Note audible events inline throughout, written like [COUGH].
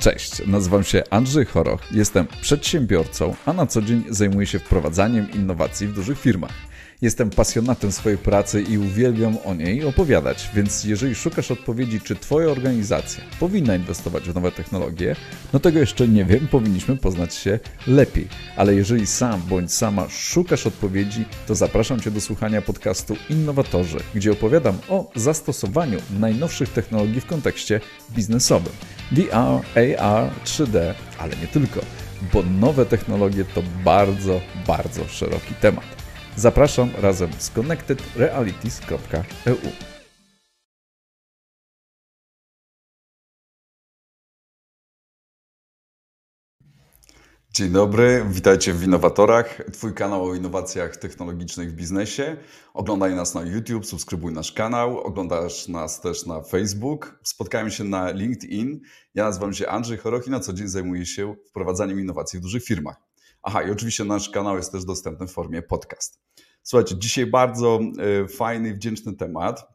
Cześć, nazywam się Andrzej Choroch, jestem przedsiębiorcą, a na co dzień zajmuję się wprowadzaniem innowacji w dużych firmach. Jestem pasjonatem swojej pracy i uwielbiam o niej opowiadać, więc jeżeli szukasz odpowiedzi, czy Twoja organizacja powinna inwestować w nowe technologie, no tego jeszcze nie wiem, powinniśmy poznać się lepiej. Ale jeżeli sam bądź sama szukasz odpowiedzi, to zapraszam Cię do słuchania podcastu Innowatorzy, gdzie opowiadam o zastosowaniu najnowszych technologii w kontekście biznesowym. VR, AR, 3D, ale nie tylko, bo nowe technologie to bardzo, bardzo szeroki temat. Zapraszam razem z connectedrealities.eu. Dzień dobry, witajcie w Innowatorach, Twój kanał o innowacjach technologicznych w biznesie. Oglądaj nas na YouTube, subskrybuj nasz kanał, oglądasz nas też na Facebook. Spotkajmy się na LinkedIn. Ja nazywam się Andrzej Choroch i na co dzień zajmuję się wprowadzaniem innowacji w dużych firmach. Aha, i oczywiście nasz kanał jest też dostępny w formie podcast. Słuchajcie, dzisiaj bardzo e, fajny i wdzięczny temat,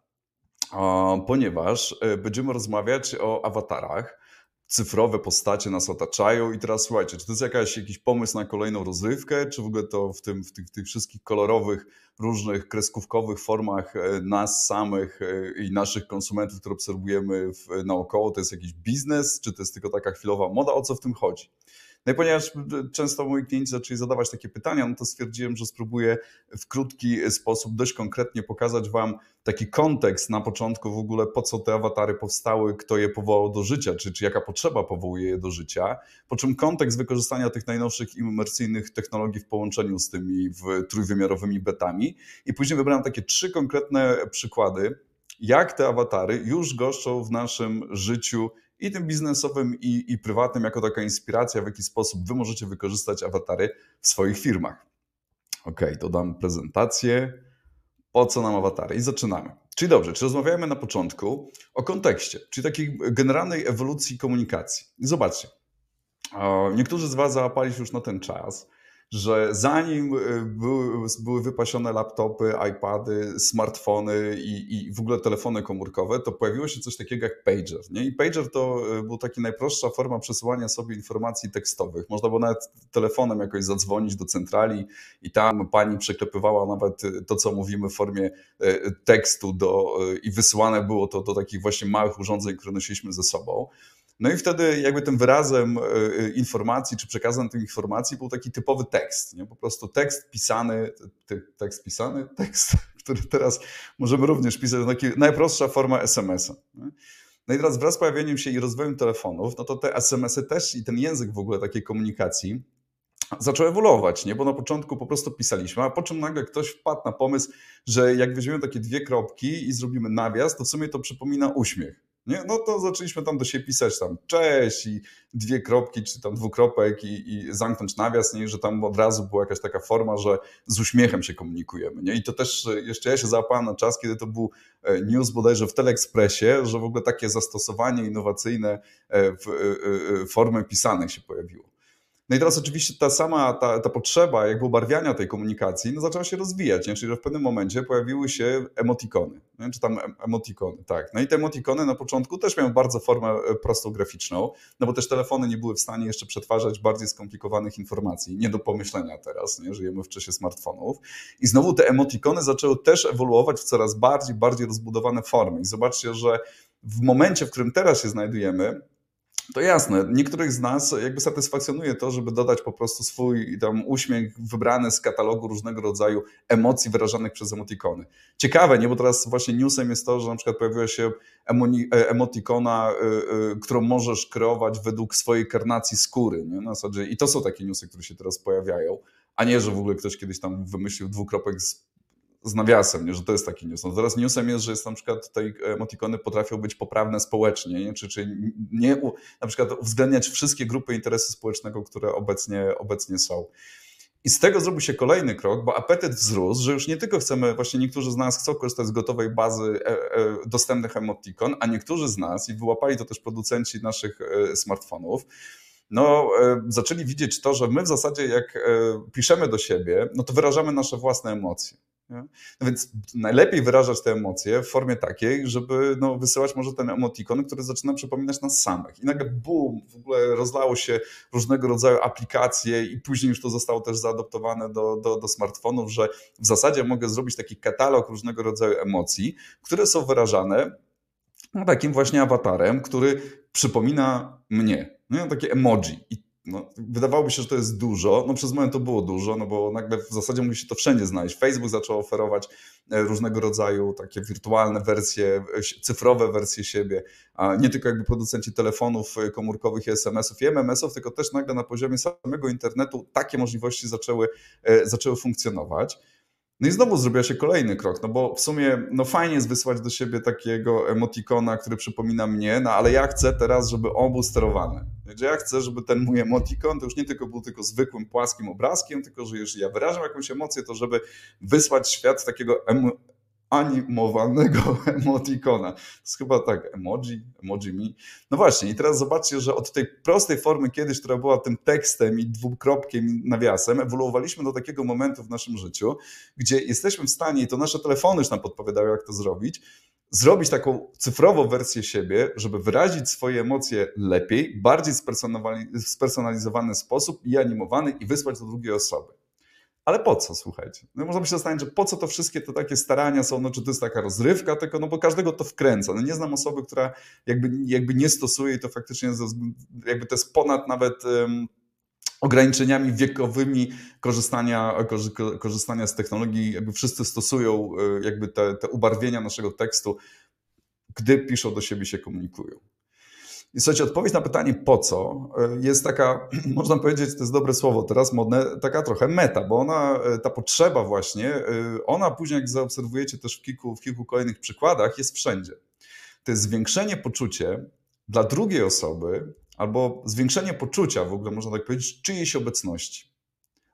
ponieważ e, będziemy rozmawiać o awatarach. Cyfrowe postacie nas otaczają i teraz słuchajcie, czy to jest jakaś, jakiś pomysł na kolejną rozrywkę, czy w ogóle to w, tym, w tych, tych wszystkich kolorowych, różnych kreskówkowych formach e, nas samych i naszych konsumentów, które obserwujemy w, naokoło, to jest jakiś biznes, czy to jest tylko taka chwilowa moda, o co w tym chodzi? No i ponieważ często moi klienci zaczęli zadawać takie pytania, no to stwierdziłem, że spróbuję w krótki sposób dość konkretnie pokazać Wam taki kontekst na początku w ogóle, po co te awatary powstały, kto je powołał do życia, czy, czy jaka potrzeba powołuje je do życia, po czym kontekst wykorzystania tych najnowszych imersyjnych technologii w połączeniu z tymi trójwymiarowymi betami. I później wybrałem takie trzy konkretne przykłady, jak te awatary już goszczą w naszym życiu i tym biznesowym, i, i prywatnym, jako taka inspiracja, w jaki sposób Wy możecie wykorzystać awatary w swoich firmach. Ok, dodam prezentację. Po co nam awatary? I zaczynamy. Czyli dobrze, czy rozmawiamy na początku o kontekście, czyli takiej generalnej ewolucji komunikacji. I zobaczcie, niektórzy z Was załapali się już na ten czas, że zanim y, były, były wypasione laptopy, iPady, smartfony i, i, w ogóle telefony komórkowe, to pojawiło się coś takiego jak pager. Nie? I pager to y, był taki najprostsza forma przesyłania sobie informacji tekstowych. Można było nawet telefonem jakoś zadzwonić do centrali i tam pani przeklepywała nawet to, co mówimy w formie y, tekstu do, i wysyłane było to do takich właśnie małych urządzeń, które nosiliśmy ze sobą. No i wtedy jakby tym wyrazem e, e, informacji, czy przekazem tych informacji był taki typowy tekst, nie? po prostu tekst pisany, tekst pisany, [LAUGHS] tekst, który teraz możemy również pisać, najprostsza forma SMS-a. No i teraz wraz z pojawieniem się i rozwojem telefonów, no to te SMS-y też i ten język w ogóle takiej komunikacji zaczął ewoluować, nie? bo na początku po prostu pisaliśmy, a po czym nagle ktoś wpadł na pomysł, że jak weźmiemy takie dwie kropki i zrobimy nawias, to w sumie to przypomina uśmiech. Nie? No to zaczęliśmy tam do siebie pisać tam cześć i dwie kropki, czy tam dwukropek i, i zamknąć nawias, nie? że tam od razu była jakaś taka forma, że z uśmiechem się komunikujemy. Nie? I to też jeszcze ja się załapałem na czas, kiedy to był e, news bodajże w Teleekspresie, że w ogóle takie zastosowanie innowacyjne e, w e, formy pisanej się pojawiło. No i teraz oczywiście ta sama ta, ta potrzeba jakby ubarwiania tej komunikacji no zaczęła się rozwijać, nie? czyli że w pewnym momencie pojawiły się emotikony, nie? czy tam emotikony, tak. No i te emotikony na początku też miały bardzo formę e, prostą graficzną, no bo też telefony nie były w stanie jeszcze przetwarzać bardziej skomplikowanych informacji, nie do pomyślenia teraz, nie? żyjemy w czasie smartfonów i znowu te emotikony zaczęły też ewoluować w coraz bardziej, bardziej rozbudowane formy i zobaczcie, że w momencie, w którym teraz się znajdujemy, to jasne, niektórych z nas jakby satysfakcjonuje to, żeby dodać po prostu swój tam uśmiech wybrany z katalogu różnego rodzaju emocji wyrażanych przez emotikony. Ciekawe, nie? Bo teraz właśnie newsem jest to, że na przykład pojawiła się e, emotikona, y, y, którą możesz kreować według swojej karnacji skóry. Nie? Na zasadzie, I to są takie newsy, które się teraz pojawiają, a nie, że w ogóle ktoś kiedyś tam wymyślił dwukropek z z nawiasem, nie, że to jest taki news. No teraz newsem jest, że jest na przykład te emotikony potrafią być poprawne społecznie, nie? czy, czy nie na przykład uwzględniać wszystkie grupy interesu społecznego, które obecnie, obecnie są. I z tego zrobił się kolejny krok, bo apetyt wzrósł, że już nie tylko chcemy, właśnie niektórzy z nas chcą korzystać z gotowej bazy e, e, dostępnych emotikon, a niektórzy z nas, i wyłapali to też producenci naszych e, smartfonów, no, zaczęli widzieć to, że my w zasadzie jak piszemy do siebie, no to wyrażamy nasze własne emocje. Nie? No więc najlepiej wyrażać te emocje w formie takiej, żeby no, wysyłać może ten emotikon, który zaczyna przypominać nas samych. I nagle bum, w ogóle rozlało się różnego rodzaju aplikacje i później już to zostało też zaadoptowane do, do, do smartfonów, że w zasadzie mogę zrobić taki katalog różnego rodzaju emocji, które są wyrażane takim właśnie awatarem, który przypomina mnie. No, takie emoji. I no, wydawałoby się, że to jest dużo. No, przez moment to było dużo, no bo nagle w zasadzie mógł się to wszędzie znaleźć. Facebook zaczął oferować e, różnego rodzaju takie wirtualne wersje, e, cyfrowe wersje siebie, a nie tylko jakby producenci telefonów e, komórkowych SMS-ów i MMS-ów, tylko też nagle na poziomie samego internetu takie możliwości zaczęły, zaczęły funkcjonować. No i znowu zrobiła się kolejny krok, no bo w sumie no fajnie jest wysłać do siebie takiego emotikona, który przypomina mnie, no ale ja chcę teraz, żeby on był sterowany. Ja chcę, żeby ten mój emotikon to już nie tylko był tylko zwykłym, płaskim obrazkiem, tylko że jeżeli ja wyrażam jakąś emocję, to żeby wysłać świat takiego emo animowanego [LAUGHS] emotikona. To jest chyba tak, emoji, emoji mi. No właśnie, i teraz zobaczcie, że od tej prostej formy kiedyś, która była tym tekstem i dwukropkiem nawiasem, ewoluowaliśmy do takiego momentu w naszym życiu, gdzie jesteśmy w stanie, i to nasze telefony już nam podpowiadają, jak to zrobić, zrobić taką cyfrową wersję siebie, żeby wyrazić swoje emocje lepiej, bardziej spersonalizowany sposób i animowany i wysłać do drugiej osoby. Ale po co, słuchajcie? No można by się zastanowić, że po co to wszystkie te takie starania są, no czy to jest taka rozrywka tylko, no bo każdego to wkręca. No nie znam osoby, która jakby, jakby nie stosuje i to faktycznie jakby to jest ponad nawet um, ograniczeniami wiekowymi korzystania, korzystania z technologii. Jakby wszyscy stosują e, jakby te, te ubarwienia naszego tekstu, gdy piszą do siebie, się komunikują. I słuchajcie, odpowiedź na pytanie po co e, jest taka, [CLEARS THROAT] można powiedzieć, to jest dobre słowo teraz modne, taka trochę meta, bo ona, e, ta potrzeba właśnie, e, ona później jak zaobserwujecie też w kilku, w kilku kolejnych przykładach, jest wszędzie. To jest zwiększenie poczucie dla drugiej osoby, albo zwiększenie poczucia, w ogóle można tak powiedzieć, czyjejś obecności.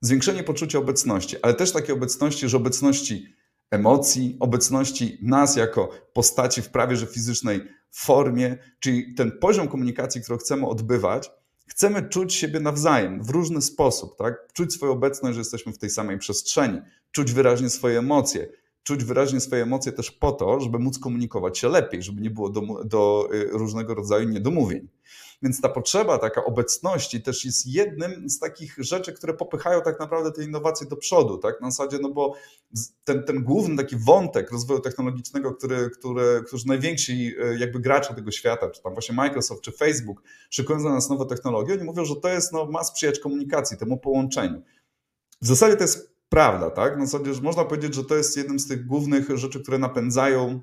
Zwiększenie poczucia obecności, ale też takiej obecności, że obecności emocji, obecności nas jako postaci w prawie że fizycznej formie, czyli ten poziom komunikacji, którą chcemy odbywać, chcemy czuć siebie nawzajem w różny sposób, tak? Czuć swoją obecność, że jesteśmy w tej samej przestrzeni, czuć wyraźnie swoje emocje, czuć wyraźnie swoje emocje też po to, żeby móc komunikować się lepiej, żeby nie było do, do y, różnego rodzaju niedomówień. Więc ta potrzeba taka obecności też jest jednym z takich rzeczy, które popychają tak naprawdę te innowacje do przodu, tak? Na zasadzie, no bo ten, ten główny taki wątek rozwoju technologicznego, który, który, którzy najwięksi e, jakby gracze tego świata, czy tam właśnie Microsoft, czy Facebook, szykują za nas nowe technologie, oni mówią, że to jest, no, ma sprzyjać komunikacji, temu połączeniu. W zasadzie to jest prawda, tak? Na zasadzie, że można powiedzieć, że to jest jednym z tych głównych rzeczy, które napędzają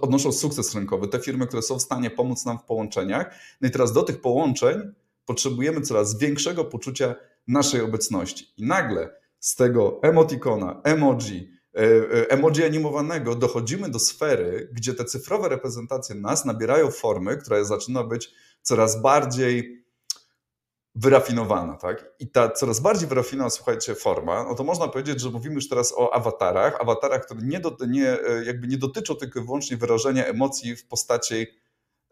odnoszą sukces rynkowy. Te firmy, które są w stanie pomóc nam w połączeniach. No i teraz do tych połączeń potrzebujemy coraz większego poczucia naszej obecności. I nagle z tego emotikona, emoji, e, e, emoji animowanego dochodzimy do sfery, gdzie te cyfrowe reprezentacje nas nabierają formy, która zaczyna być coraz bardziej wyrafinowana, tak? I ta coraz bardziej wyrafinowana, słuchajcie, forma, no to można powiedzieć, że mówimy już teraz o awatarach, awatarach, które nie, do, nie, jakby nie dotyczą tylko i wyłącznie wyrażenia emocji w postaci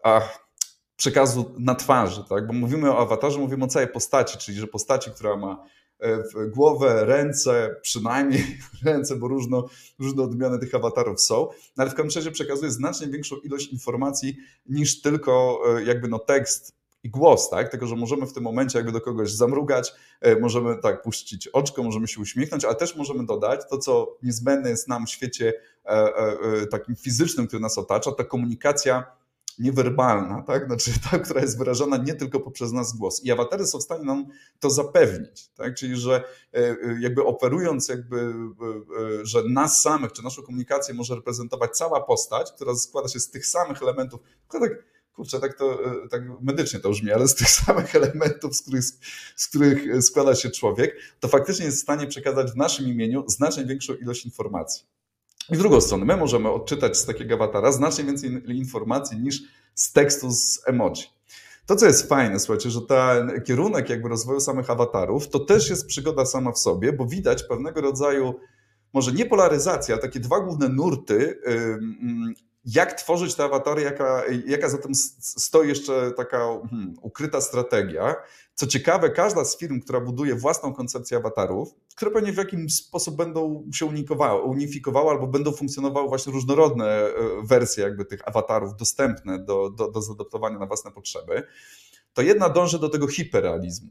ach, przekazu na twarzy, tak? Bo mówimy o awatarze, mówimy o całej postaci, czyli że postaci, która ma e, głowę, ręce, przynajmniej [LAUGHS] ręce, bo różno, różne odmiany tych awatarów są, ale w każdym razie przekazuje znacznie większą ilość informacji niż tylko e, jakby no tekst i głos, tak? Tego, że możemy w tym momencie jakby do kogoś zamrugać, e, możemy tak puścić oczko, możemy się uśmiechnąć, ale też możemy dodać to, co niezbędne jest nam w świecie e, e, takim fizycznym, który nas otacza, ta komunikacja niewerbalna, tak? Znaczy ta, która jest wyrażana nie tylko poprzez nas głos. I awatary są w stanie nam to zapewnić, tak? Czyli, że jakby operując jakby, że nas samych, czy naszą komunikację może reprezentować cała postać, która składa się z tych samych elementów, tak kurczę, tak to e, tak medycznie to brzmi, ale z tych [LAUGHS] samych elementów, z których, z których składa się człowiek, to faktycznie jest w stanie przekazać w naszym imieniu znacznie większą ilość informacji. I w drugą stronę, my możemy odczytać z takiego awatara znacznie więcej informacji niż z tekstu z emoji. To, co jest fajne, słuchajcie, że ten kierunek jakby rozwoju samych awatarów, to też jest przygoda sama w sobie, bo widać pewnego rodzaju, może nie polaryzacja, ale takie dwa główne nurty jak tworzyć te awatary, jaka, jaka za tym stoi jeszcze taka hmm, ukryta strategia. Co ciekawe, każda z firm, która buduje własną koncepcję awatarów, które pewnie w jakiś sposób będą się unikowały, unifikowały albo będą funkcjonowały właśnie różnorodne e, wersje jakby tych awatarów dostępne do, do, do zaadaptowania na własne potrzeby, to jedna dąży do tego hiperrealizmu.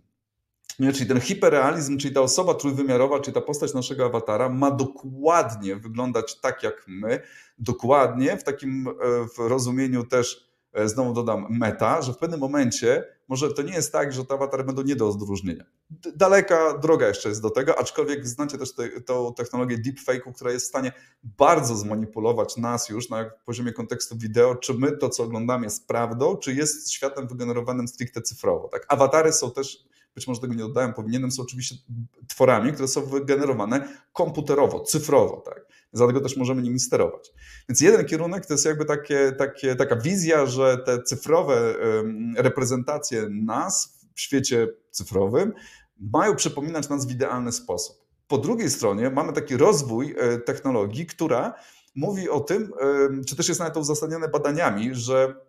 Nie, czyli ten hiperrealizm, czyli ta osoba trójwymiarowa, czyli ta postać naszego awatara ma dokładnie wyglądać tak jak my, dokładnie w takim e, w rozumieniu też, e, znowu dodam, meta, że w pewnym momencie może to nie jest tak, że te awatary będą nie do odróżnienia. Daleka droga jeszcze jest do tego, aczkolwiek znacie też tę technologię deepfake'u, która jest w stanie bardzo zmanipulować nas już na poziomie kontekstu wideo, czy my to, co oglądamy jest prawdą, czy jest światem wygenerowanym stricte cyfrowo. Tak? Awatary są też być może tego nie dodałem, powinienem, są oczywiście tworami, które są wygenerowane komputerowo, cyfrowo, tak? Dlatego też możemy nimi sterować. Więc jeden kierunek to jest jakby takie, takie, taka wizja, że te cyfrowe reprezentacje nas w świecie cyfrowym mają przypominać nas w idealny sposób. Po drugiej stronie mamy taki rozwój e, technologii, która mówi o tym, czy też jest nawet to uzasadnione badaniami, że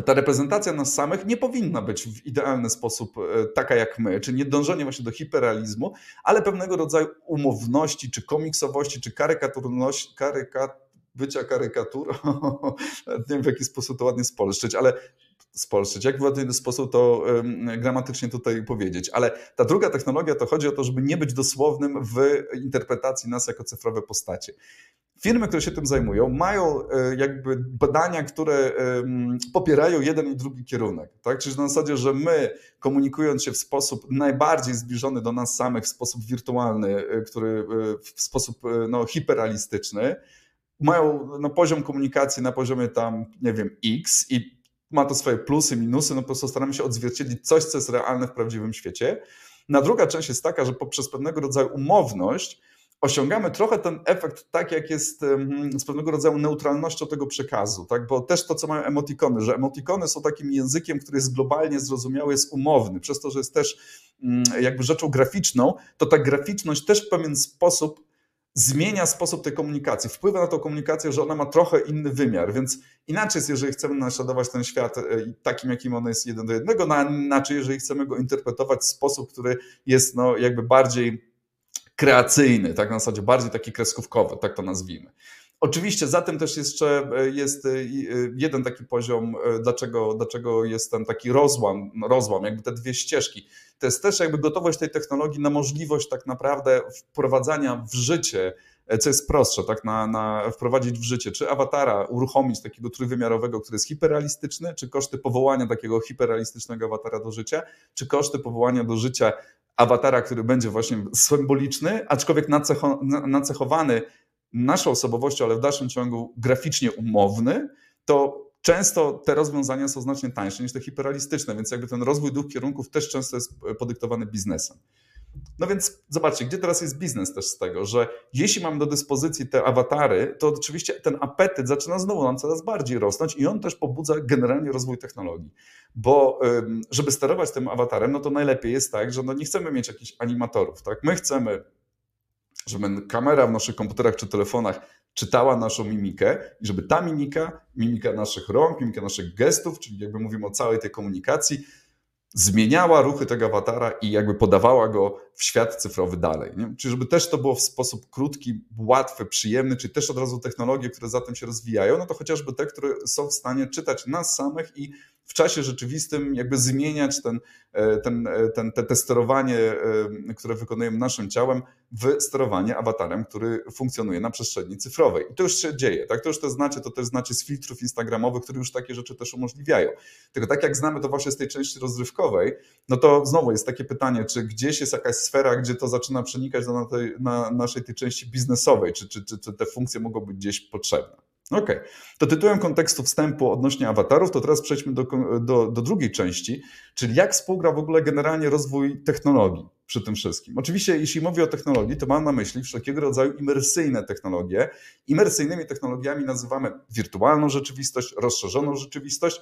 ta reprezentacja nas samych nie powinna być w idealny sposób e, taka jak my, czyli nie dążenie właśnie do hiperrealizmu, ale pewnego rodzaju umowności, czy komiksowości, czy karykaturności, karykat, bycia karykaturą. [LAUGHS] nie wiem w jaki sposób to ładnie spolszczyć, ale spolszczyć, jak w ładny sposób to gramatycznie tutaj powiedzieć. Ale ta druga technologia to chodzi o to, żeby nie być dosłownym w interpretacji nas jako cyfrowe postacie. Firmy, które się tym zajmują, mają e, jakby badania, które popierają jeden i drugi kierunek. Tak? Czyli na zasadzie, że my komunikując się w sposób najbardziej zbliżony do nas samych, w sposób wirtualny, e, który e, w sposób no, hiperrealistyczny, mają no, poziom komunikacji na poziomie tam, nie wiem, X i ma to swoje plusy, minusy, no po prostu staramy się odzwierciedlić coś, co jest realne w prawdziwym świecie. Na druga część jest taka, że poprzez pewnego rodzaju umowność osiągamy trochę ten efekt tak, jak jest z pewnego rodzaju neutralnością tego przekazu, tak? bo też to, co mają emotikony, że emotikony są takim językiem, który jest globalnie zrozumiały, jest umowny, przez to, że jest też mm, jakby rzeczą graficzną, to ta graficzność też w pewien sposób zmienia sposób tej komunikacji, wpływa na tą komunikację, że ona ma trochę inny wymiar, więc inaczej jest, jeżeli chcemy naśladować ten świat e, takim, jakim on jest jeden do jednego, no inaczej, jeżeli chcemy go interpretować w sposób, który jest no, jakby bardziej kreacyjny, tak na zasadzie bardziej taki kreskówkowy, tak to nazwijmy. Oczywiście za tym też jeszcze jest e, e, jeden taki poziom, dlaczego, dlaczego jest ten taki rozłam, rozłam, jakby te dwie ścieżki. To jest też jakby gotowość tej technologii na możliwość tak naprawdę wprowadzania w życie, e, co jest prostsze, tak, na, na wprowadzić w życie, czy awatara uruchomić takiego trójwymiarowego, który jest hiperrealistyczny, czy koszty powołania takiego hiperrealistycznego awatara do życia, czy koszty powołania do życia awatara, który będzie właśnie symboliczny, aczkolwiek nacecho, nacechowany naszą osobowością, ale w dalszym ciągu graficznie umowny, to często te rozwiązania są znacznie tańsze niż te hiperrealistyczne, więc jakby ten rozwój dwóch kierunków też często jest podyktowany biznesem. No więc zobaczcie, gdzie teraz jest biznes też z tego, że jeśli mamy do dyspozycji te awatary, to oczywiście ten apetyt zaczyna znowu nam coraz bardziej rosnąć i on też pobudza generalnie rozwój technologii. Bo żeby sterować tym awatarem, no to najlepiej jest tak, że no nie chcemy mieć jakichś animatorów, tak? My chcemy, żeby kamera w naszych komputerach czy telefonach czytała naszą mimikę i żeby ta mimika, mimika naszych rąk, mimika naszych gestów, czyli jakby mówimy o całej tej komunikacji, zmieniała ruchy tego awatara i jakby podawała go w świat cyfrowy dalej. Nie? Czyli żeby też to było w sposób krótki, łatwy, przyjemny, czyli też od razu technologie, które za tym się rozwijają, no to chociażby te, które są w stanie czytać nas samych i w czasie rzeczywistym jakby zmieniać ten, e, ten, e, ten, te, te sterowanie, e, które wykonujemy naszym ciałem, w sterowanie awatarem, który funkcjonuje na przestrzeni cyfrowej. I to już się dzieje. Tak? To już to znacie, to też znacie z filtrów instagramowych, które już takie rzeczy też umożliwiają. Tylko tak jak znamy to właśnie z tej części rozrywkowej, no to znowu jest takie pytanie, czy gdzieś jest jakaś sfera, gdzie to zaczyna przenikać na, tej, na naszej tej części biznesowej, czy, czy, czy, te funkcje mogą być gdzieś potrzebne. OK. To tytułem kontekstu wstępu odnośnie awatarów, to teraz przejdźmy do, do, do, drugiej części, czyli jak współgra w ogóle generalnie rozwój technologii przy tym wszystkim. Oczywiście, jeśli mówię o technologii, to mam na myśli wszelkiego rodzaju imersyjne technologie. Imersyjnymi technologiami nazywamy wirtualną rzeczywistość, rozszerzoną rzeczywistość.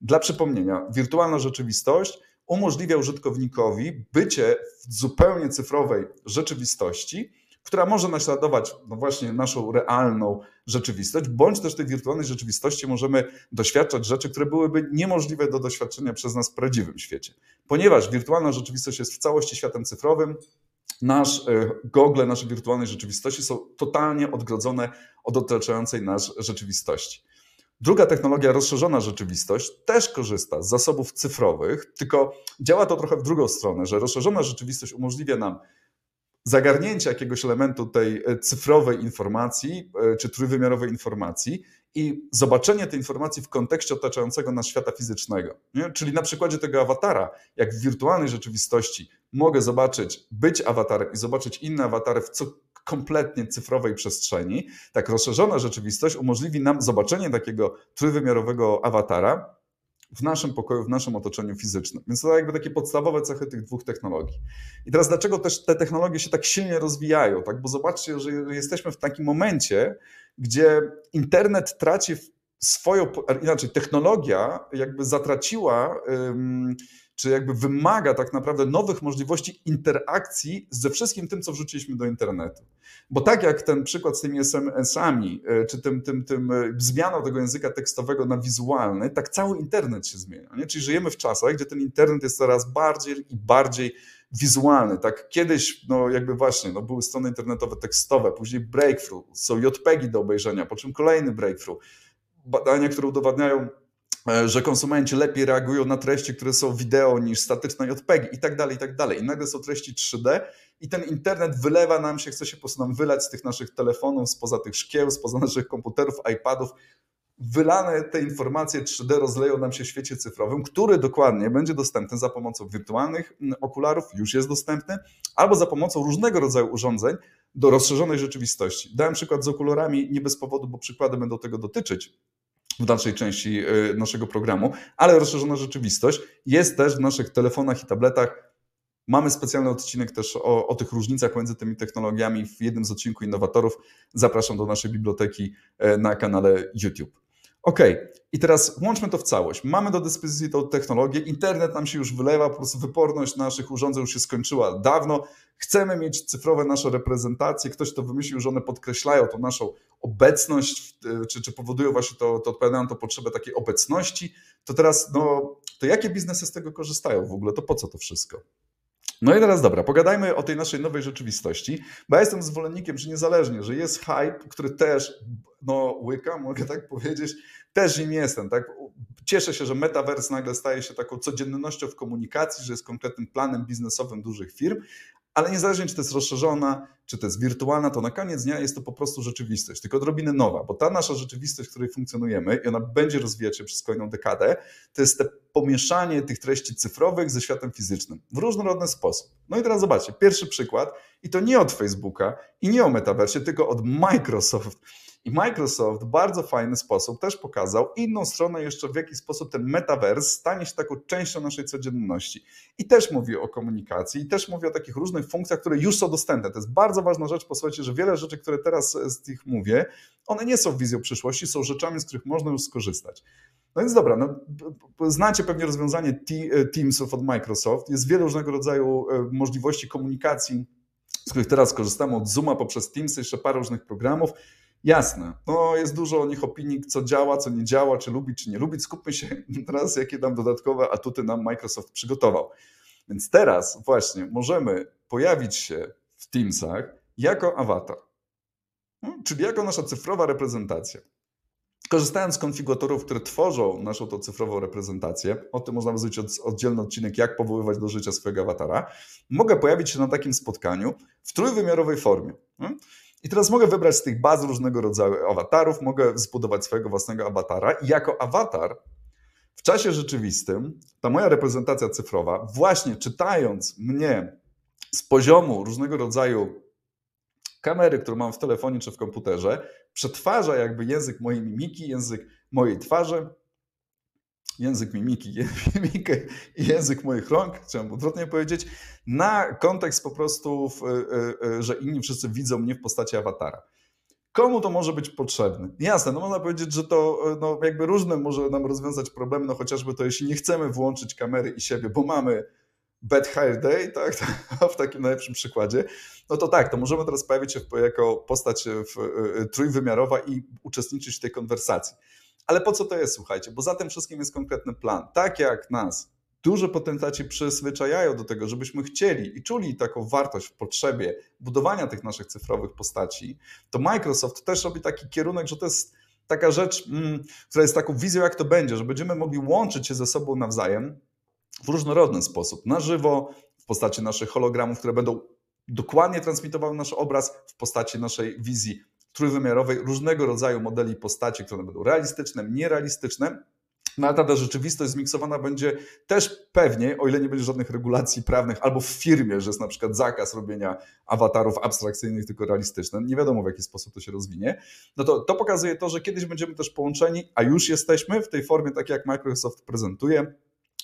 Dla przypomnienia, wirtualna rzeczywistość umożliwia użytkownikowi bycie w zupełnie cyfrowej rzeczywistości, która może naśladować no właśnie naszą realną rzeczywistość, bądź też tej wirtualnej rzeczywistości możemy doświadczać rzeczy, które byłyby niemożliwe do doświadczenia przez nas w prawdziwym świecie. Ponieważ wirtualna rzeczywistość jest w całości światem cyfrowym, nasz e, gogle, nasze wirtualnej rzeczywistości są totalnie odgrodzone od otaczającej nas rzeczywistości. Druga technologia, rozszerzona rzeczywistość, też korzysta z zasobów cyfrowych, tylko działa to trochę w drugą stronę, że rozszerzona rzeczywistość umożliwia nam zagarnięcie jakiegoś elementu tej e, cyfrowej informacji e, czy trójwymiarowej informacji i zobaczenie tej informacji w kontekście otaczającego nas świata fizycznego. Nie? Czyli na przykładzie tego awatara, jak w wirtualnej rzeczywistości mogę zobaczyć, być awatarem i zobaczyć inne awatary w co kompletnie cyfrowej przestrzeni, tak rozszerzona rzeczywistość umożliwi nam zobaczenie takiego trójwymiarowego awatara w naszym pokoju, w naszym otoczeniu fizycznym. Więc to jakby takie podstawowe cechy tych dwóch technologii. I teraz dlaczego też te technologie się tak silnie rozwijają? Tak? Bo zobaczcie, że jesteśmy w takim momencie, gdzie internet traci swoją, inaczej technologia jakby zatraciła czy jakby wymaga tak naprawdę nowych możliwości interakcji ze wszystkim tym, co wrzuciliśmy do internetu. Bo tak jak ten przykład z tymi SMS-ami, e, czy tym, tym, tym e, zmianą tego języka tekstowego na wizualny, tak cały internet się zmienia. Nie? Czyli żyjemy w czasach, gdzie ten internet jest coraz bardziej i bardziej wizualny. Tak kiedyś, no jakby właśnie, no były strony internetowe tekstowe, później breakthrough, są JPEGi do obejrzenia, po czym kolejny breakthrough. Badania, które udowadniają że konsumenci lepiej reagują na treści, które są wideo niż statyczne JPEG i tak dalej, i tak dalej. I nagle są treści 3D i ten internet wylewa nam się, chce się po prostu nam wylać z tych naszych telefonów, spoza tych szkieł, spoza naszych komputerów, iPadów. Wylane te informacje 3D rozleją nam się w świecie cyfrowym, który dokładnie będzie dostępny za pomocą wirtualnych okularów, już jest dostępny, albo za pomocą różnego rodzaju urządzeń do rozszerzonej rzeczywistości. Dałem przykład z okularami nie bez powodu, bo przykłady będą tego dotyczyć w dalszej części y, naszego programu, ale rozszerzona rzeczywistość jest też w naszych telefonach i tabletach. Mamy specjalny odcinek też o, o, tych różnicach między tymi technologiami w jednym z odcinków Innowatorów. Zapraszam do naszej biblioteki e, na kanale YouTube. OK, i teraz łączmy to w całość. Mamy do dyspozycji tą technologię, internet nam się już wylewa, po prostu wyporność naszych urządzeń już się skończyła dawno. Chcemy mieć cyfrowe nasze reprezentacje. Ktoś to wymyślił, że one podkreślają tą naszą obecność, czy, czy powodują właśnie to, to odpowiadają to potrzebę takiej obecności. To teraz, no, to jakie biznesy z tego korzystają w ogóle? To po co to wszystko? No i teraz dobra, pogadajmy o tej naszej nowej rzeczywistości, bo ja jestem zwolennikiem, że niezależnie, że jest hype, który też no, łyka, mogę tak powiedzieć, też im jestem. Tak? Cieszę się, że Metaverse nagle staje się taką codziennością w komunikacji, że jest konkretnym planem biznesowym dużych firm, ale niezależnie czy to jest rozszerzona, czy to jest wirtualna, to na koniec dnia jest to po prostu rzeczywistość, tylko odrobinę nowa, bo ta nasza rzeczywistość, w której funkcjonujemy i ona będzie rozwijać się przez kolejną dekadę, to jest te pomieszanie tych treści cyfrowych ze światem fizycznym w różnorodny sposób. No i teraz zobaczcie, pierwszy przykład i to nie od Facebooka i nie o Metaversie, tylko od Microsoft i Microsoft w bardzo fajny sposób też pokazał inną stronę jeszcze, w jaki sposób ten metaverse stanie się taką częścią naszej codzienności. I też mówi o komunikacji, i też mówi o takich różnych funkcjach, które już są dostępne. To jest bardzo ważna rzecz, posłuchajcie, że wiele rzeczy, które teraz z tych mówię, one nie są wizją przyszłości, są rzeczami, z których można już skorzystać. No więc dobra, no, znacie pewnie rozwiązanie Teamsów od Microsoft. Jest wiele różnego rodzaju e, możliwości komunikacji, z których teraz korzystamy od Zooma poprzez Teams, jeszcze parę różnych programów. Jasne, no jest dużo o nich opinii, co działa, co nie działa, czy lubić, czy nie lubić. Skupmy się [LAUGHS] teraz, jakie tam dodatkowe atuty nam Microsoft przygotował. Więc teraz właśnie możemy pojawić się w Teamsach jako awatar, no, czyli jako nasza cyfrowa reprezentacja. Korzystając z konfiguratorów, które tworzą naszą tą cyfrową reprezentację, o tym można zrobić oddzielny odcinek, jak powoływać do życia swojego awatara, mogę pojawić się na takim spotkaniu w trójwymiarowej formie. I teraz mogę wybrać z tych baz różnego rodzaju awatarów, mogę zbudować swojego własnego awatara i jako awatar w czasie rzeczywistym ta moja reprezentacja cyfrowa, właśnie czytając mnie z poziomu różnego rodzaju kamery, którą mam w telefonie czy w komputerze, przetwarza jakby język mojej mimiki, język mojej twarzy język mimiki, [LAUGHS] mimikę i język moich rąk, chciałem odwrotnie powiedzieć, na kontekst po prostu, w, e, e, że inni wszyscy widzą mnie w postaci awatara. Komu to może być potrzebne? Jasne, no można powiedzieć, że to e, no jakby różne może nam rozwiązać problemy, no chociażby to, jeśli nie chcemy włączyć kamery i siebie, bo mamy Bad Hair Day, tak, [LAUGHS] w takim najlepszym przykładzie, no to tak, to możemy teraz pojawić się jako postać w, trójwymiarowa i uczestniczyć w tej konwersacji. Ale po co to jest, słuchajcie? Bo za tym wszystkim jest konkretny plan. Tak jak nas duże potentaci przyzwyczajają do tego, żebyśmy chcieli i czuli taką wartość w potrzebie budowania tych naszych cyfrowych postaci, to Microsoft też robi taki kierunek, że to jest taka rzecz, mm, która jest taką wizją, jak to będzie, że będziemy mogli łączyć się ze sobą nawzajem w różnorodny sposób, na żywo, w postaci naszych hologramów, które będą dokładnie transmitowały nasz obraz, w postaci naszej wizji trójwymiarowej, różnego rodzaju modeli postaci, które będą realistyczne, nierealistyczne, no ale ta rzeczywistość zmiksowana będzie też pewnie, o ile nie będzie żadnych regulacji prawnych, albo w firmie, że jest na przykład zakaz robienia awatarów abstrakcyjnych, tylko realistycznych, nie wiadomo w jaki sposób to się rozwinie, no to to pokazuje to, że kiedyś będziemy też połączeni, a już jesteśmy w tej formie, tak jak Microsoft prezentuje,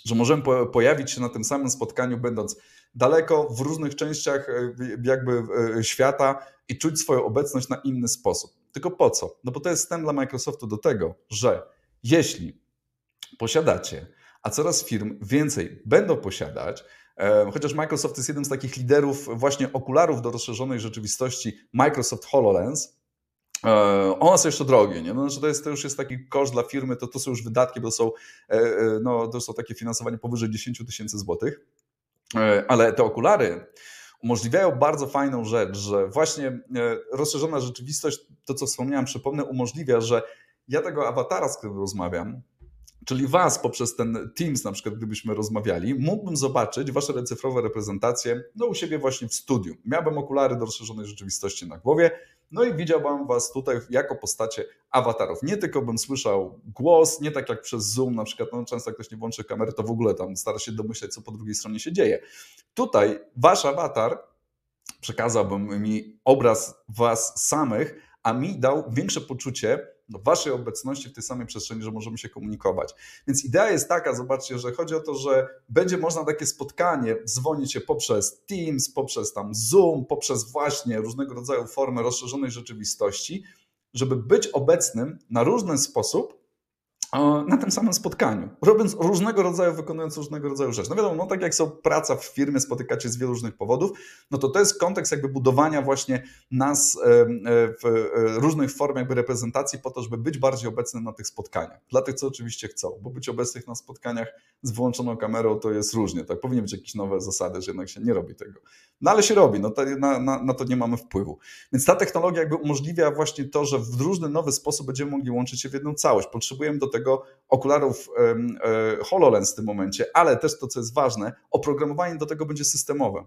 że możemy pojawić się na tym samym spotkaniu, będąc daleko w różnych częściach e, jakby e, świata i czuć swoją obecność na inny sposób. Tylko po co? No bo to jest wstęp dla Microsoftu do tego, że jeśli posiadacie, a coraz firm więcej będą posiadać, e, chociaż Microsoft jest jednym z takich liderów właśnie okularów do rozszerzonej rzeczywistości Microsoft HoloLens, one są jeszcze drogie, nie? No, znaczy to, jest, to już jest taki koszt dla firmy, to, to są już wydatki, bo są, e, no, to są takie finansowanie powyżej 10 tysięcy złotych, ale te okulary umożliwiają bardzo fajną rzecz, że właśnie rozszerzona rzeczywistość, to co wspomniałem, przypomnę, umożliwia, że ja tego awatara, z którym rozmawiam, czyli Was poprzez ten Teams, na przykład, gdybyśmy rozmawiali, mógłbym zobaczyć Wasze cyfrowe reprezentacje no, u siebie właśnie w studiu. Miałbym okulary do rozszerzonej rzeczywistości na głowie, no i widziałbym Was tutaj jako postacie awatarów. Nie tylko bym słyszał głos, nie tak jak przez Zoom, na przykład, no, często jak ktoś nie włączy kamery, to w ogóle tam stara się domyśleć, co po drugiej stronie się dzieje. Tutaj Wasz awatar przekazałbym mi obraz Was samych, a mi dał większe poczucie, waszej obecności w tej samej przestrzeni, że możemy się komunikować. Więc idea jest taka, zobaczcie, że chodzi o to, że będzie można takie spotkanie dzwonić się poprzez Teams, poprzez tam Zoom, poprzez właśnie różnego rodzaju formy rozszerzonej rzeczywistości, żeby być obecnym na różny sposób na tym samym spotkaniu, robiąc różnego rodzaju, wykonując różnego rodzaju rzeczy. No wiadomo, no tak jak są praca w firmie, spotykacie z wielu różnych powodów, no to to jest kontekst jakby budowania właśnie nas e, w e, różnych formach jakby reprezentacji po to, żeby być bardziej obecnym na tych spotkaniach. Dla tych, co oczywiście chcą, bo być obecnych na spotkaniach z wyłączoną kamerą to jest różnie, tak? Powinny być jakieś nowe zasady, że jednak się nie robi tego. No ale się robi, no to, na, na, na to nie mamy wpływu. Więc ta technologia jakby umożliwia właśnie to, że w różny nowy sposób będziemy mogli łączyć się w jedną całość. Potrzebujemy do tego tego okularów e, HoloLens w tym momencie, ale też to, co jest ważne, oprogramowanie do tego będzie systemowe.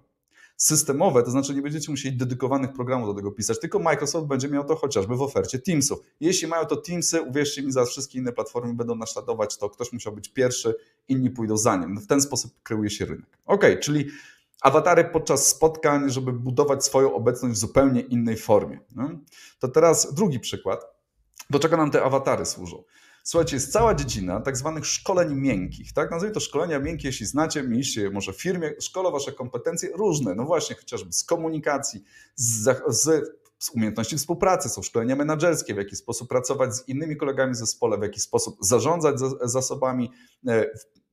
Systemowe, to znaczy nie będziecie musieli dedykowanych programów do tego pisać, tylko Microsoft będzie miał to chociażby w ofercie Teamsów. Jeśli mają to Teamsy, uwierzcie mi, za wszystkie inne platformy będą naśladować to, ktoś musiał być pierwszy, inni pójdą za nim. W ten sposób kreuje się rynek. Ok, czyli awatary podczas spotkań, żeby budować swoją obecność w zupełnie innej formie. To teraz drugi przykład. Do czego nam te awatary służą? Słuchajcie, jest cała dziedzina tak zwanych szkoleń miękkich. Tak? Nazwijmy to szkolenia miękkie, jeśli znacie, mieliście może w firmie, szkolo wasze kompetencje różne, no właśnie, chociażby z komunikacji, z, z z umiejętności współpracy, są szkolenia menedżerskie, w jaki sposób pracować z innymi kolegami w zespole, w jaki sposób zarządzać zasobami, e,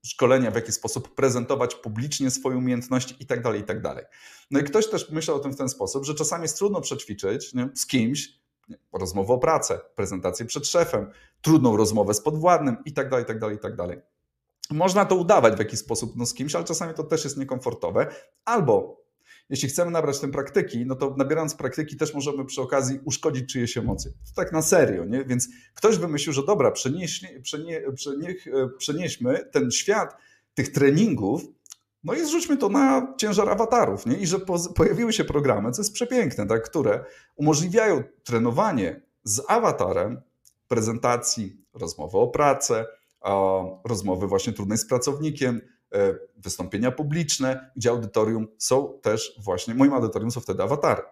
szkolenia, w jaki sposób prezentować publicznie swoje umiejętności tak itd. Tak no i ktoś też myślał o tym w ten sposób, że czasami jest trudno przećwiczyć nie, z kimś, rozmowę o pracę, prezentację przed szefem, trudną rozmowę z podwładnym itd., itd., itd. Można to udawać w jakiś sposób no, z kimś, ale czasami to też jest niekomfortowe. Albo jeśli chcemy nabrać tę praktyki, no to nabierając praktyki też możemy przy okazji uszkodzić czyjeś emocje. To tak na serio, nie? Więc ktoś wymyślił, że dobra, przenieś, przenie, przenieśmy ten świat tych treningów no i zrzućmy to na ciężar awatarów, nie? I że po, pojawiły się programy, co jest przepiękne, tak? które umożliwiają trenowanie z awatarem prezentacji, rozmowy o pracę, rozmowy właśnie trudnej z pracownikiem, e, wystąpienia publiczne, gdzie audytorium są też właśnie, moim audytorium są wtedy awatary.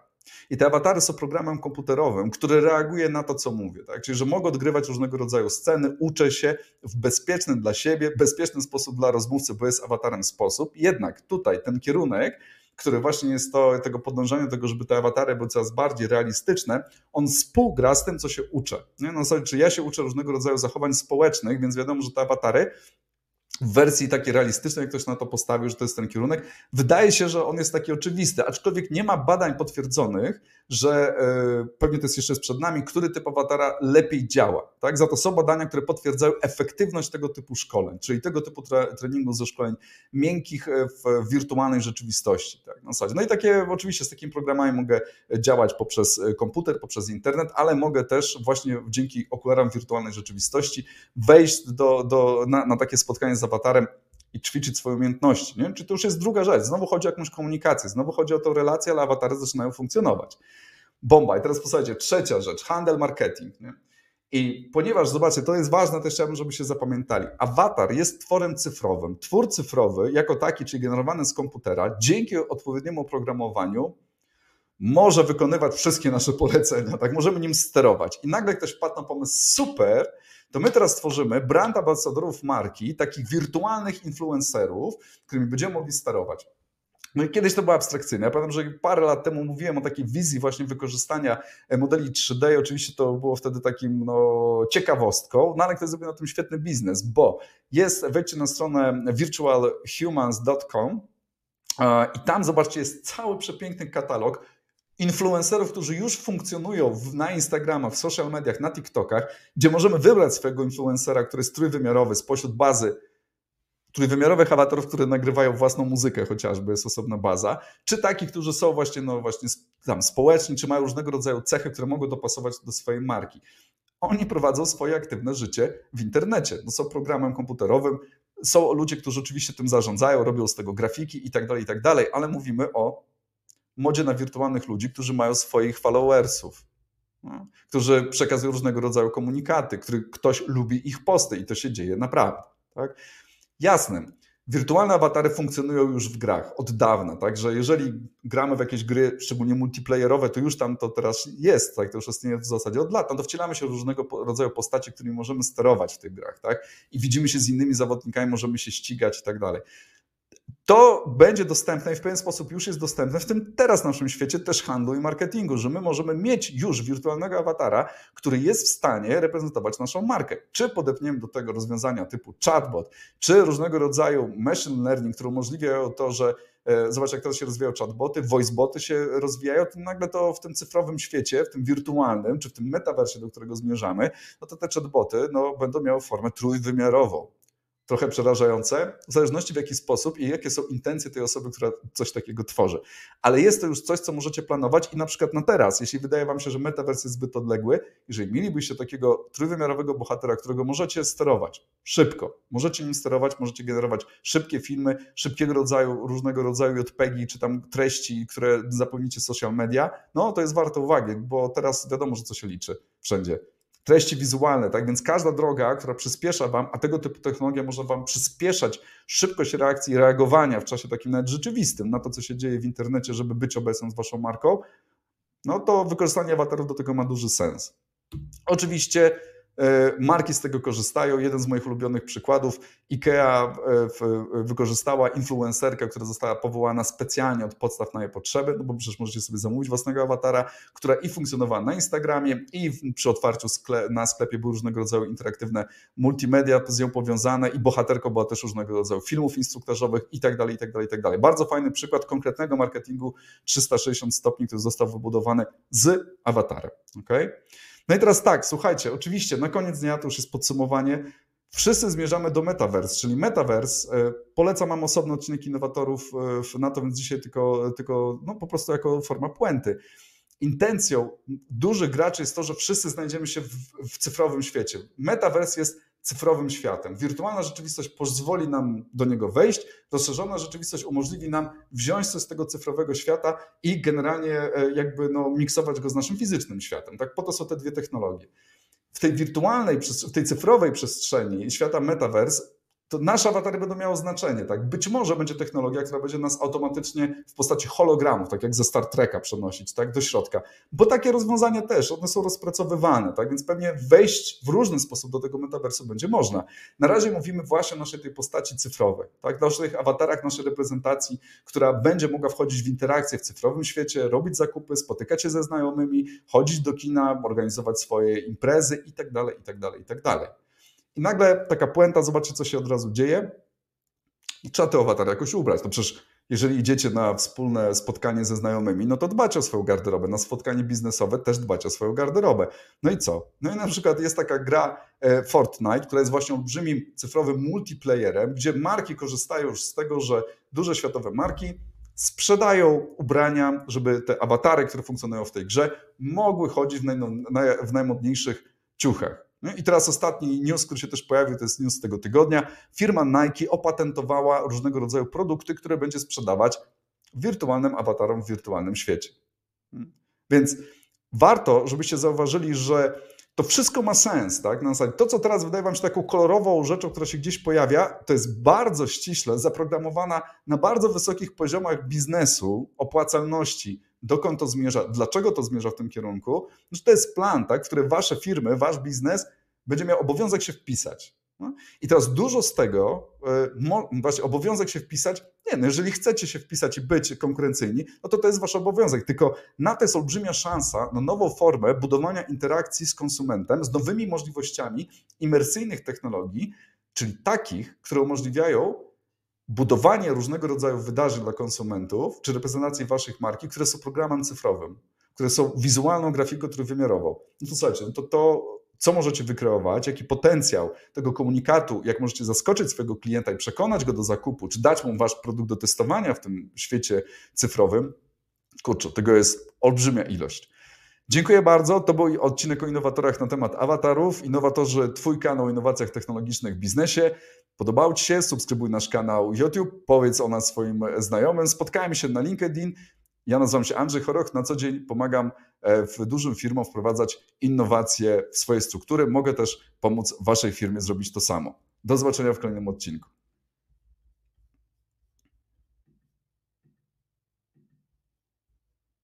I te awatary są programem komputerowym, który reaguje na to, co mówię. Tak? Czyli, że mogę odgrywać różnego rodzaju sceny, uczę się w bezpieczny dla siebie, bezpieczny sposób dla rozmówcy, bo jest awatarem sposób. Jednak tutaj ten kierunek, który właśnie jest to, tego podążania do tego, żeby te awatary były coraz bardziej realistyczne, on współgra z tym, co się uczę. Nie? No, czy ja się uczę różnego rodzaju zachowań społecznych, więc wiadomo, że te awatary w wersji takiej realistycznej, jak ktoś na to postawił, że to jest ten kierunek. Wydaje się, że on jest taki oczywisty, aczkolwiek nie ma badań potwierdzonych, że yy, pewnie to jest jeszcze przed nami, który typ awatara lepiej działa. Tak? Za to są badania, które potwierdzają efektywność tego typu szkoleń, czyli tego typu tre treningu ze szkoleń miękkich e, w wirtualnej rzeczywistości. Tak? Na zasadzie. No i takie, oczywiście z takimi programami mogę działać poprzez e, komputer, poprzez internet, ale mogę też właśnie dzięki okularom wirtualnej rzeczywistości wejść do, do, na, na takie spotkanie z awatarem i ćwiczyć swoje umiejętności. Nie? Czy to już jest druga rzecz? Znowu chodzi o jakąś komunikację, znowu chodzi o tą relację, ale awatary zaczynają funkcjonować. Bomba. I teraz posłuchajcie, trzecia rzecz, handel, marketing. Nie? I ponieważ, zobaczcie, to jest ważne, też chciałbym, żebyście zapamiętali. Awatar jest tworem cyfrowym. Twór cyfrowy, jako taki, czyli generowany z komputera, dzięki odpowiedniemu oprogramowaniu, może wykonywać wszystkie nasze polecenia, tak? Możemy nim sterować. I nagle ktoś wpadł na pomysł, super, to my teraz tworzymy brand ambasadorów marki, takich wirtualnych influencerów, którymi będziemy mogli sterować. No kiedyś to było abstrakcyjne. Ja pamiętam, że parę lat temu mówiłem o takiej wizji właśnie wykorzystania e, modeli 3D i oczywiście to było wtedy takim no, ciekawostką, no ale ktoś zrobił na tym świetny biznes, bo jest, wejdźcie na stronę virtualhumans.com i tam zobaczcie, jest cały przepiękny katalog influencerów, którzy już funkcjonują na Instagramach, w social mediach, na TikTokach, gdzie możemy wybrać swojego influencera, który jest trójwymiarowy spośród bazy trójwymiarowych awatarów, które nagrywają własną muzykę chociażby, jest osobna baza, czy takich, którzy są właśnie, no właśnie tam społeczni, czy mają różnego rodzaju cechy, które mogą dopasować do swojej marki. Oni prowadzą swoje aktywne życie w internecie. No, są programem komputerowym, są ludzie, którzy oczywiście tym zarządzają, robią z tego grafiki i tak dalej, i tak dalej, ale mówimy o modzie na wirtualnych ludzi, którzy mają swoich followersów, no, którzy przekazują różnego rodzaju komunikaty, który ktoś lubi ich posty i to się dzieje naprawdę. Tak? Jasne, wirtualne awatary funkcjonują już w grach od dawna, także jeżeli gramy w jakieś gry, szczególnie multiplayerowe, to już tam to teraz jest, tak? to już istnieje w zasadzie od lat, no to wcielamy się w różnego rodzaju postaci, którymi możemy sterować w tych grach, tak? I widzimy się z innymi zawodnikami, możemy się ścigać i tak dalej. To będzie dostępne i w pewien sposób już jest dostępne w tym teraz naszym świecie też handlu i marketingu, że my możemy mieć już wirtualnego awatara, który jest w stanie reprezentować naszą markę. Czy podepniemy do tego rozwiązania typu chatbot, czy różnego rodzaju machine learning, które umożliwiają to, że e, Zobacz, jak teraz się rozwijają chatboty, voiceboty się rozwijają, to nagle to w tym cyfrowym świecie, w tym wirtualnym, czy w tym metaversie, do którego zmierzamy, no to te chatboty no, będą miały formę trójwymiarową trochę przerażające, w zależności w jaki sposób i jakie są intencje tej osoby, która coś takiego tworzy. Ale jest to już coś, co możecie planować i na przykład na teraz, jeśli wydaje Wam się, że metavers jest zbyt odległy, jeżeli mielibyście takiego trójwymiarowego bohatera, którego możecie sterować szybko, możecie nim sterować, możecie generować szybkie filmy, szybkiego rodzaju, różnego rodzaju JPEGi, czy tam treści, które zapełnicie social media, no to jest warte uwagi, bo teraz wiadomo, że co się liczy wszędzie treści wizualne, tak więc każda droga, która przyspiesza Wam, a tego typu technologia może Wam przyspieszać szybkość reakcji i reagowania w czasie takim nawet rzeczywistym na to, co się dzieje w internecie, żeby być obecnym z Waszą marką, no to wykorzystanie awatarów do tego ma duży sens. Oczywiście marki z tego korzystają. Jeden z moich ulubionych przykładów, IKEA e, wykorzystała influencerkę, która została powołana specjalnie od podstaw na jej potrzeby, no bo przecież możecie sobie zamówić własnego awatara, która i funkcjonowała na Instagramie, i przy otwarciu skle na sklepie były różnego rodzaju interaktywne multimedia z nią powiązane i bohaterką była też różnego rodzaju filmów instruktażowych i tak dalej, i tak dalej, tak. Bardzo fajny przykład konkretnego marketingu 360 stopni, który został wybudowany z awatarem. Okay? No i teraz tak, słuchajcie, oczywiście na koniec dnia to już jest podsumowanie. Wszyscy zmierzamy do Metaverse, czyli Metaverse. E, polecam Wam osobny odcinek innowatorów e, na to, więc dzisiaj tylko, tylko no, po prostu jako forma puenty. Intencją dużych graczy jest to, że wszyscy znajdziemy się w, w cyfrowym świecie. Metaverse jest cyfrowym światem. Wirtualna rzeczywistość pozwoli nam do niego wejść, rozszerzona rzeczywistość umożliwi nam wziąć coś z tego cyfrowego świata i generalnie e, jakby no, miksować go z naszym fizycznym światem. Tak po to są te dwie technologie. W tej wirtualnej, w tej cyfrowej przestrzeni świata metaverse to nasze awatary będą miały znaczenie. Tak? Być może będzie technologia, która będzie nas automatycznie w postaci hologramów, tak jak ze Star Treka przenosić tak, do środka. Bo takie rozwiązania też, one są rozpracowywane, tak? więc pewnie wejść w różny sposób do tego metaversu będzie można. Na razie mówimy właśnie o naszej tej postaci cyfrowej, tak? naszych awatarach, naszej reprezentacji, która będzie mogła wchodzić w interakcję w cyfrowym świecie, robić zakupy, spotykać się ze znajomymi, chodzić do kina, organizować swoje imprezy itd., itd., itd. I nagle taka puenta, zobaczcie, co się od razu dzieje. Trzeba te awatary jakoś ubrać. To przecież jeżeli idziecie na wspólne spotkanie ze znajomymi, no to dbacie o swoją garderobę. Na spotkanie biznesowe też dbacie o swoją garderobę. No i co? No i na przykład jest taka gra e, Fortnite, która jest właśnie olbrzymim cyfrowym multiplayerem, gdzie marki korzystają już z tego, że duże światowe marki sprzedają ubrania, żeby te awatary, które funkcjonują w tej grze, mogły chodzić w, najmodniejszych ciuchach. No I teraz ostatni news, który się też pojawił, to jest news tego tygodnia. Firma Nike opatentowała różnego rodzaju produkty, które będzie sprzedawać wirtualnym awatarom w wirtualnym świecie. Więc warto, żebyście zauważyli, że to wszystko ma sens, tak? Na zasadzie to, co teraz wydaje Wam się taką kolorową rzeczą, która się gdzieś pojawia, to jest bardzo ściśle zaprogramowana na bardzo wysokich poziomach biznesu, opłacalności, dokąd to zmierza, dlaczego to zmierza w tym kierunku, że to jest plan, tak, w który wasze firmy, wasz biznes będzie miał obowiązek się wpisać. No? I teraz dużo z tego, e, właśnie obowiązek się wpisać, nie, no jeżeli chcecie się wpisać i być konkurencyjni, no to to jest wasz obowiązek, tylko na to jest olbrzymia szansa na nową formę budowania interakcji z konsumentem, z nowymi możliwościami imersyjnych technologii, czyli takich, które umożliwiają budowanie różnego rodzaju wydarzeń dla konsumentów, czy reprezentacji waszych marki, które są programem cyfrowym, które są wizualną grafiką trójwymiarową. No to słuchajcie, no to, to co możecie wykreować, jaki potencjał tego komunikatu, jak możecie zaskoczyć swojego klienta i przekonać go do zakupu, czy dać mu wasz produkt do testowania w tym świecie cyfrowym, kurczę, tego jest olbrzymia ilość. Dziękuję bardzo. To był odcinek o innowatorach na temat awatarów. Innowatorzy, Twój kanał o innowacjach technologicznych w biznesie. Podobał Ci się? Subskrybuj nasz kanał YouTube, powiedz o nas swoim znajomym. Spotkajmy się na LinkedIn. Ja nazywam się Andrzej Choroch. Na co dzień pomagam e, w dużym firmom wprowadzać innowacje w swoje struktury. Mogę też pomóc Waszej firmie zrobić to samo. Do zobaczenia w kolejnym odcinku.